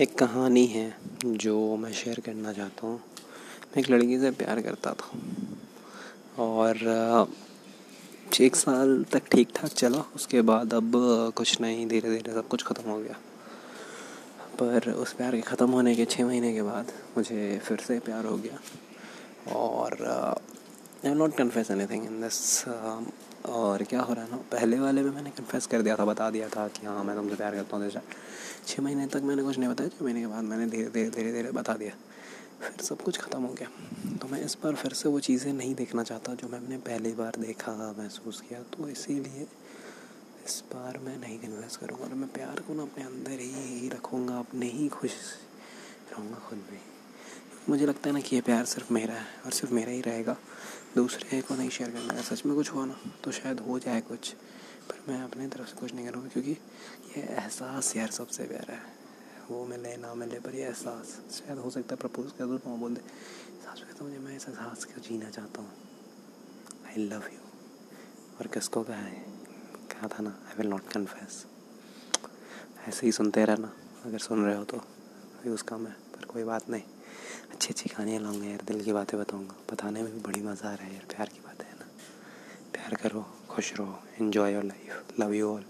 एक कहानी है जो मैं शेयर करना चाहता हूँ। मैं एक लड़की से प्यार करता था और एक साल तक ठीक ठाक चला। उसके बाद अब कुछ नहीं धीरे धीरे सब कुछ ख़त्म हो गया। पर उस प्यार के ख़त्म होने के छः महीने के बाद मुझे फिर से प्यार हो गया और I am not confess anything in this और क्या हो रहा है ना? पहले वाले में मैंने कन्फेस कर दिया था, बता दिया था कि हाँ मैं तुमसे प्यार करता हूँ, जैसा छः महीने तक मैंने कुछ नहीं बताया छः महीने के बाद मैंने धीरे धीरे धीरे धीरे बता दिया। फिर सब कुछ ख़त्म हो गया। तो मैं इस बार फिर से वो चीज़ें नहीं देखना चाहता जो मैंने पहली बार देखा, महसूस किया तो इसीलिए इस बार मैं नहीं कन्वेंस करूँगा। और मैं प्यार को ना अपने अंदर ही रखूँगा, अपने ही खुश रहूँगा खुद में मुझे लगता है ना कि ये प्यार सिर्फ़ मेरा है और सिर्फ़ मेरा ही रहेगा। दूसरे को नहीं शेयर करना है सच में कुछ हुआ ना तो शायद हो जाए कुछ, पर मैं अपनी तरफ़ से कुछ नहीं करूँगा, क्योंकि ये एहसास यार सबसे प्यारा है। वो मिले, ना मिले, पर ये एहसास, शायद हो सकता है प्रपोज कर दो बोल दे सच में तो मुझे, मैं इस एहसास को जीना चाहता हूँ। आई लव यू और किसको कहा? है कहा था ना आई विल नॉट कन्फेस ऐसे ही सुनते रहना, अगर सुन रहे हो तो। कम है पर कोई बात नहीं। अच्छी अच्छी कहानियाँ लाऊँगा यार, दिल की बातें बताऊँगा। बताने में भी बड़ी मज़ा आ रहा है यार, प्यार की बातें है ना। प्यार करो, खुश रहो enjoy your life love you all